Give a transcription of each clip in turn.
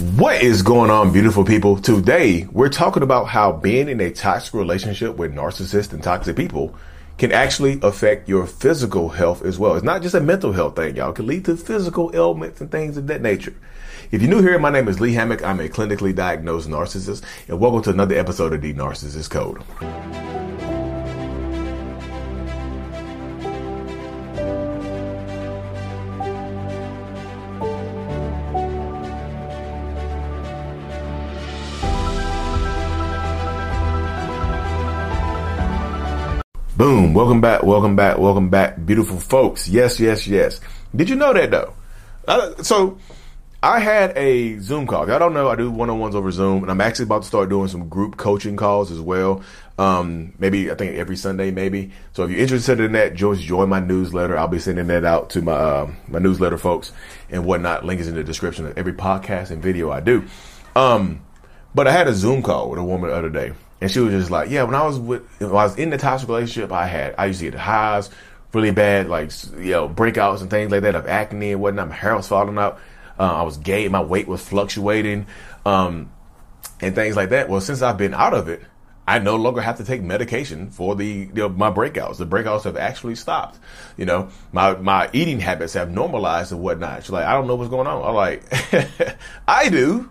What is going on, beautiful people? Today, we're talking about how being in a toxic relationship with narcissists and toxic people can actually affect your physical health as well. It's not just a mental health thing, y'all. It can lead to physical ailments and things of that nature. If you're new here, my name is Lee Hammock. I'm a clinically diagnosed narcissist, and welcome to another episode of The Narcissist Code. Boom. Welcome back. Welcome back. Welcome back, beautiful folks. Yes, yes, yes. Did you know that though? Uh, so I had a Zoom call. I don't know. I do one on ones over Zoom, and I'm actually about to start doing some group coaching calls as well. Um, maybe I think every Sunday, maybe. So if you're interested in that, just join my newsletter. I'll be sending that out to my uh, my newsletter folks and whatnot. Link is in the description of every podcast and video I do. Um, but I had a Zoom call with a woman the other day and she was just like, yeah, when I was with, when I was in the toxic relationship I had, I used to get highs, really bad, like, you know, breakouts and things like that of acne and whatnot. My hair was falling out. Uh, I was gay. My weight was fluctuating, um, and things like that. Well, since I've been out of it, I no longer have to take medication for the you know, my breakouts. The breakouts have actually stopped. You know, my my eating habits have normalized and whatnot. She's like, I don't know what's going on. I'm like, I do.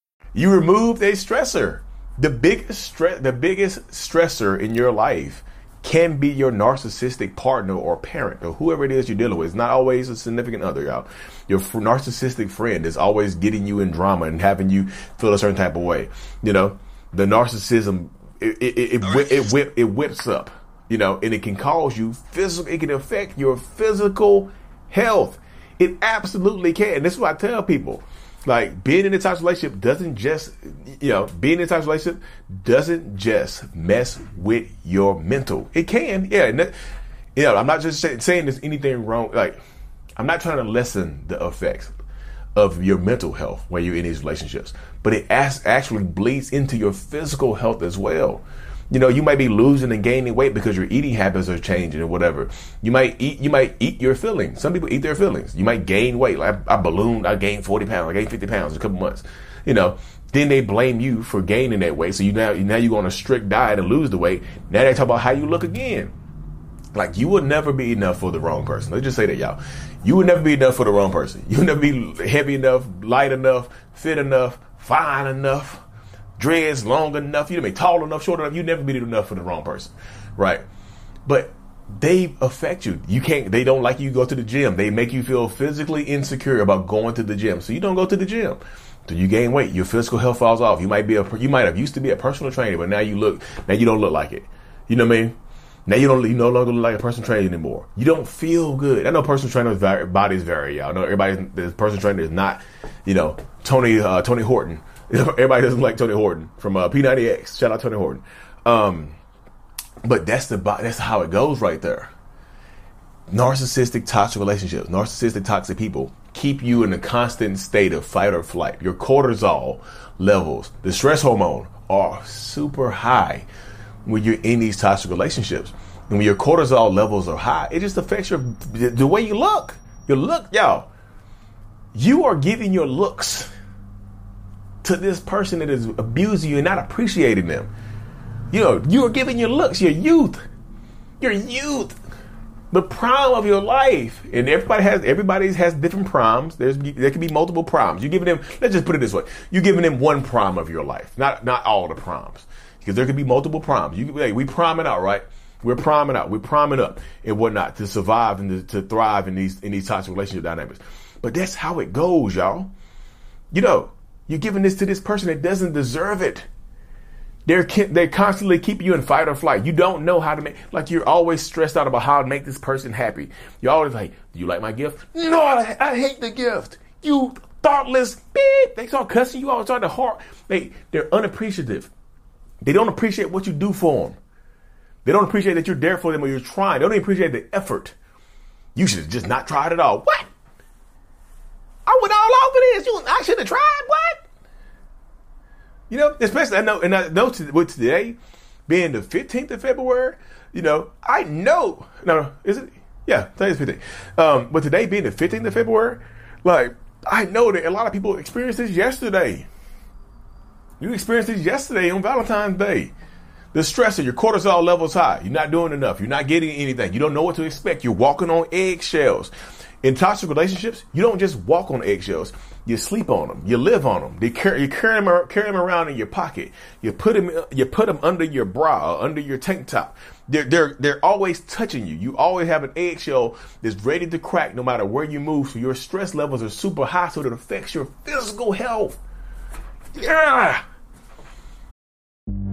You removed a stressor. The biggest stre- the biggest stressor in your life can be your narcissistic partner or parent or whoever it is you're dealing with. It's not always a significant other, y'all. Your f- narcissistic friend is always getting you in drama and having you feel a certain type of way. You know, the narcissism it it it, it, it, it whips up. You know, and it can cause you physical. It can affect your physical health. It absolutely can. This is what I tell people like being in a toxic relationship doesn't just you know being in a toxic relationship doesn't just mess with your mental. It can yeah and you know i'm not just say, saying there's anything wrong like i'm not trying to lessen the effects of your mental health when you're in these relationships but it as, actually bleeds into your physical health as well you know, you might be losing and gaining weight because your eating habits are changing or whatever. You might eat, you might eat your feelings. Some people eat their feelings. You might gain weight. Like I, I ballooned, I gained 40 pounds, I gained 50 pounds in a couple months. You know, then they blame you for gaining that weight. So you now, now you go on a strict diet and lose the weight. Now they talk about how you look again. Like you will never be enough for the wrong person. Let's just say that, y'all. You will never be enough for the wrong person. You'll never be heavy enough, light enough, fit enough, fine enough dreads long enough, you be tall enough, short enough, you never be enough for the wrong person. Right. But they affect you. You can't, they don't like you go to the gym. They make you feel physically insecure about going to the gym. So you don't go to the gym. So you gain weight. Your physical health falls off. You might be a, you might have used to be a personal trainer, but now you look, now you don't look like it. You know what I mean? Now you don't, you no longer look like a personal trainer anymore. You don't feel good. I know personal trainers' bodies vary. Y'all know everybody, the personal trainer is not, you know, Tony, uh, Tony Horton Everybody doesn't like Tony Horton from uh, P90X. Shout out Tony Horton. Um, but that's the that's how it goes right there. Narcissistic toxic relationships, narcissistic toxic people keep you in a constant state of fight or flight. Your cortisol levels, the stress hormone, are super high when you're in these toxic relationships. And when your cortisol levels are high, it just affects your the way you look. Your look, y'all. You are giving your looks to this person that is abusing you and not appreciating them. You know, you are giving your looks, your youth, your youth the prime of your life, and everybody has everybody has different primes. There's there can be multiple primes. You're giving them. Let's just put it this way: you're giving them one prime of your life, not not all the primes, because there could be multiple primes. You hey, we priming out, right? We're priming out, we're priming up and whatnot to survive and to, to thrive in these in these of relationship dynamics. But that's how it goes, y'all. You know, you're giving this to this person that doesn't deserve it. They're they constantly keep you in fight or flight. You don't know how to make like you're always stressed out about how to make this person happy. You're always like, "Do you like my gift?" No, I, I hate the gift. You thoughtless beep. They start cussing you out. Start to heart. They they're unappreciative. They don't appreciate what you do for them. They don't appreciate that you're there for them or you're trying. They don't appreciate the effort. You should have just not tried at all. What? I went all over this. You, I should have tried. You know, especially I know, and I know with today being the 15th of February, you know, I know. No, is it? Yeah, today's 15th. Um, but today being the 15th of February, like I know that a lot of people experienced this yesterday. You experienced this yesterday on Valentine's Day. The stress of your cortisol levels high. You're not doing enough. You're not getting anything. You don't know what to expect. You're walking on eggshells. In toxic relationships, you don't just walk on eggshells. You sleep on them. You live on them. They carry, you carry them, carry them around in your pocket. You put them, you put them under your bra under your tank top. They're, they're, they're always touching you. You always have an eggshell that's ready to crack no matter where you move. So your stress levels are super high so it affects your physical health. Yeah.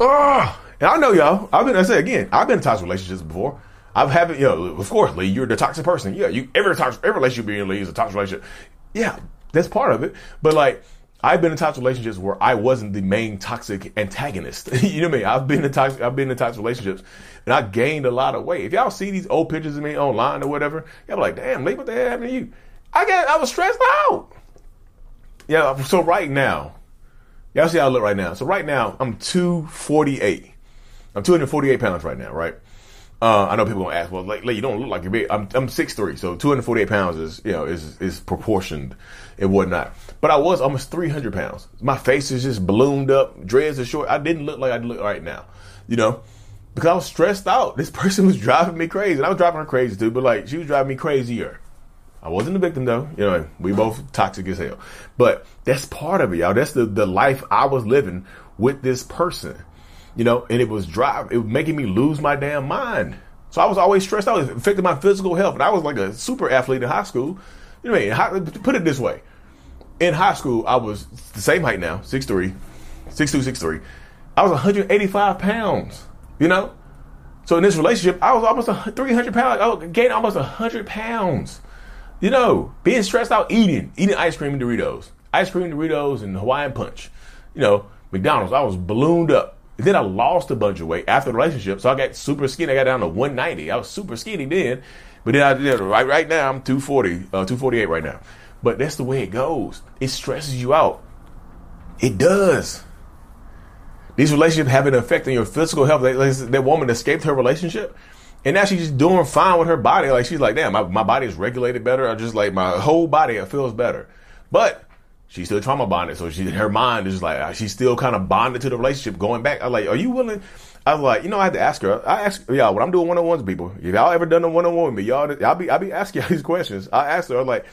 Oh, and I know y'all. I've been. I say again. I've been in toxic relationships before. I've haven't. You know, of course, Lee. You're the toxic person. Yeah, you every toxic every relationship being in Lee is a toxic relationship. Yeah, that's part of it. But like, I've been in toxic relationships where I wasn't the main toxic antagonist. you know what I mean? I've been in toxic. I've been in toxic relationships, and I gained a lot of weight. If y'all see these old pictures of me online or whatever, y'all be like, "Damn, Lee, what the hell happened to you?" I got. I was stressed out. Yeah. So right now, y'all see how I look right now. So right now, I'm 248. I'm 248 pounds right now, right? Uh, I know people gonna ask, well, like, you don't look like you're big. I'm I'm 6'3", so 248 pounds is you know is is proportioned and whatnot. But I was almost 300 pounds. My face is just ballooned up, dreads are short. I didn't look like I look right now, you know, because I was stressed out. This person was driving me crazy, and I was driving her crazy too. But like, she was driving me crazier. I wasn't the victim though. You know, we both toxic as hell. But that's part of it, y'all. That's the the life I was living with this person you know, and it was drive, it was making me lose my damn mind. So I was always stressed out. It affected my physical health. And I was like a super athlete in high school. You know what I mean? Put it this way. In high school, I was the same height now, 6'3", 6'2", 6'3". I was 185 pounds, you know? So in this relationship, I was almost 300 pounds. I gained almost 100 pounds. You know, being stressed out, eating, eating ice cream and Doritos. Ice cream, Doritos, and Hawaiian Punch. You know, McDonald's, I was ballooned up. And then I lost a bunch of weight after the relationship. So I got super skinny. I got down to 190. I was super skinny then. But then I did right right now I'm 240, uh, 248 right now. But that's the way it goes. It stresses you out. It does. These relationships have an effect on your physical health. That, that woman escaped her relationship. And now she's just doing fine with her body. Like she's like, damn, my, my body is regulated better. I just like my whole body it feels better. But she's still trauma bonded. So she, her mind is like, uh, she's still kind of bonded to the relationship going back. I'm like, are you willing? I was like, you know, I had to ask her. I ask y'all when I'm doing one on ones, people. If y'all ever done a one on one with me, y'all, I'll be, I'll be asking y'all these questions. I asked her, I'm like,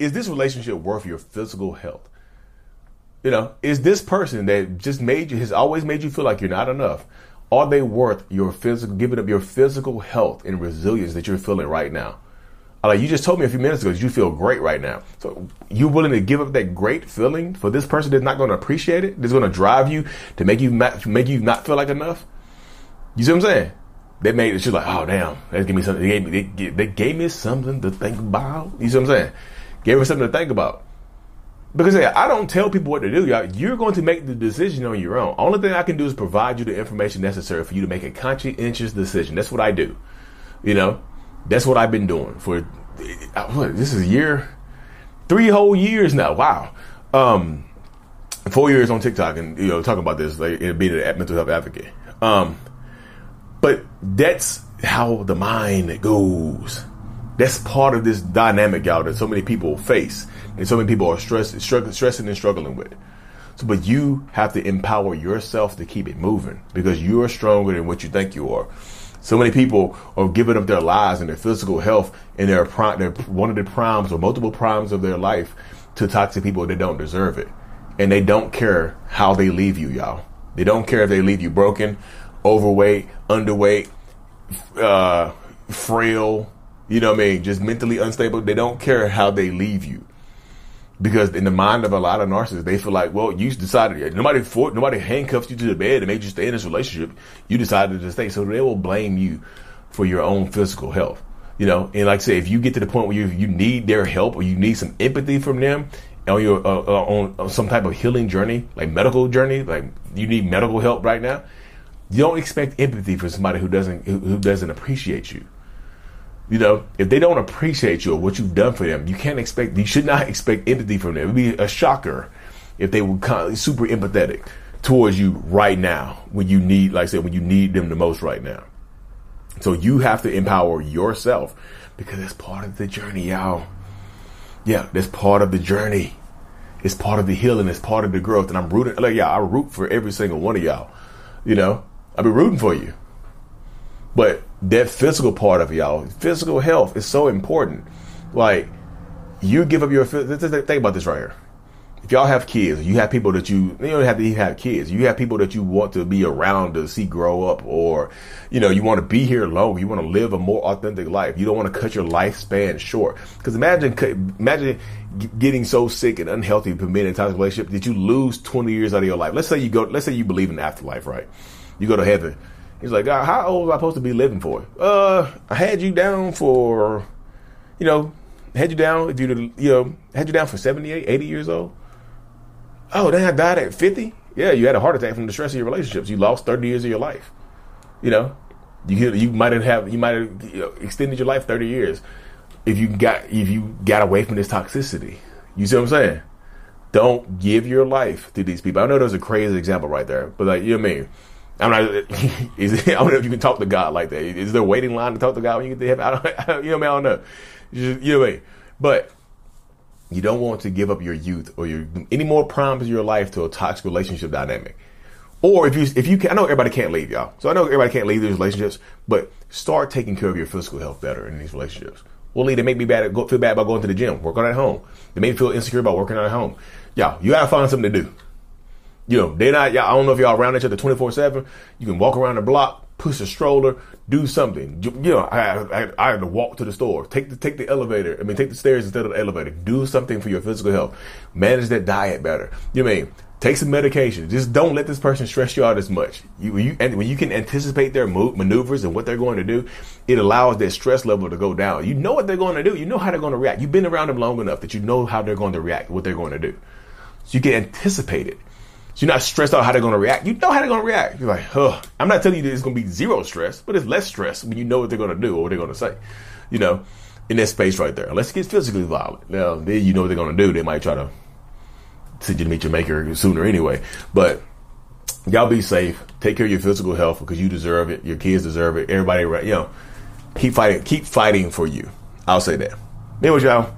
is this relationship worth your physical health? You know, is this person that just made you, has always made you feel like you're not enough? Are they worth your physical, giving up your physical health and resilience that you're feeling right now? Like you just told me a few minutes ago, you feel great right now. So you willing to give up that great feeling for this person that's not going to appreciate it? That's going to drive you to make you make you not feel like enough. You see what I'm saying? They made it. She's like, oh damn, they gave me something. They gave me, they, they gave me something to think about. You see what I'm saying? Gave her something to think about. Because hey, I don't tell people what to do. Y'all. You're going to make the decision on your own. Only thing I can do is provide you the information necessary for you to make a conscientious decision. That's what I do. You know, That's what I've been doing for what? This is a year, three whole years now. Wow. Um, four years on TikTok and you know talking about this like being a mental health advocate. Um, but that's how the mind goes. That's part of this dynamic, y'all, that so many people face and so many people are stress, stressing and struggling with. So, but you have to empower yourself to keep it moving because you are stronger than what you think you are. So many people are giving up their lives and their physical health and their, their one of the primes or multiple primes of their life to toxic people that don't deserve it. And they don't care how they leave you, y'all. They don't care if they leave you broken, overweight, underweight, uh, frail, you know what I mean? Just mentally unstable. They don't care how they leave you. Because in the mind of a lot of narcissists, they feel like, well, you decided nobody nobody handcuffed you to the bed and made you stay in this relationship. You decided to stay, so they will blame you for your own physical health. You know, and like I say, if you get to the point where you you need their help or you need some empathy from them on your uh, uh, on, on some type of healing journey, like medical journey, like you need medical help right now, you don't expect empathy from somebody who doesn't who, who doesn't appreciate you. You know, if they don't appreciate you or what you've done for them, you can't expect, you should not expect empathy from them. It would be a shocker if they were super empathetic towards you right now when you need, like I said, when you need them the most right now. So you have to empower yourself because it's part of the journey, y'all. Yeah, that's part of the journey. It's part of the healing. It's part of the growth. And I'm rooting, like, yeah, I root for every single one of y'all. You know, I've been rooting for you. But that physical part of y'all, physical health is so important. Like, you give up your, think about this right here. If y'all have kids, you have people that you, you don't have to even have kids. You have people that you want to be around to see grow up or, you know, you want to be here long. You want to live a more authentic life. You don't want to cut your lifespan short. Cause imagine, imagine getting so sick and unhealthy from being in a toxic relationship that you lose 20 years out of your life. Let's say you go, let's say you believe in afterlife, right? You go to heaven He's like, God, how old was I supposed to be living for? Uh, I had you down for, you know, had you down if you you know had you down for 78, 80 years old. Oh, then I died at 50. Yeah, you had a heart attack from the stress of your relationships. You lost 30 years of your life. You know, you you might have you might have you know, extended your life 30 years if you got if you got away from this toxicity. You see what I'm saying? Don't give your life to these people. I know there's a crazy example right there, but like you know what I mean I'm not. Is it, I don't know if you can talk to God like that. Is there a waiting line to talk to God when you get to heaven? I don't. I don't you know, I, I don't know. You, know, what I mean? but you don't want to give up your youth or your any more primes of your life to a toxic relationship dynamic. Or if you if you can, I know everybody can't leave y'all. So I know everybody can't leave these relationships, but start taking care of your physical health better in these relationships. Well, Lee, they make me bad, feel bad about going to the gym, work at home. They make me feel insecure about working at home. Y'all, you gotta find something to do. You know, they're not, I don't know if y'all around each other 24 7. You can walk around the block, push a stroller, do something. You, know, I, I, I had to walk to the store, take the, take the elevator. I mean, take the stairs instead of the elevator. Do something for your physical health. Manage that diet better. You know I mean? Take some medication. Just don't let this person stress you out as much. You, you, and when you can anticipate their maneuvers and what they're going to do, it allows their stress level to go down. You know what they're going to do. You know how they're going to react. You've been around them long enough that you know how they're going to react, what they're going to do. So you can anticipate it. So you're not stressed out how they're going to react. You know how they're going to react. You're like, huh. I'm not telling you that it's going to be zero stress, but it's less stress when you know what they're going to do or what they're going to say. You know, in that space right there. Unless it gets physically violent. Now, then you know what they're going to do. They might try to send you to meet your maker sooner anyway. But y'all be safe. Take care of your physical health because you deserve it. Your kids deserve it. Everybody, you know, keep fighting. Keep fighting for you. I'll say that. Anyway, y'all.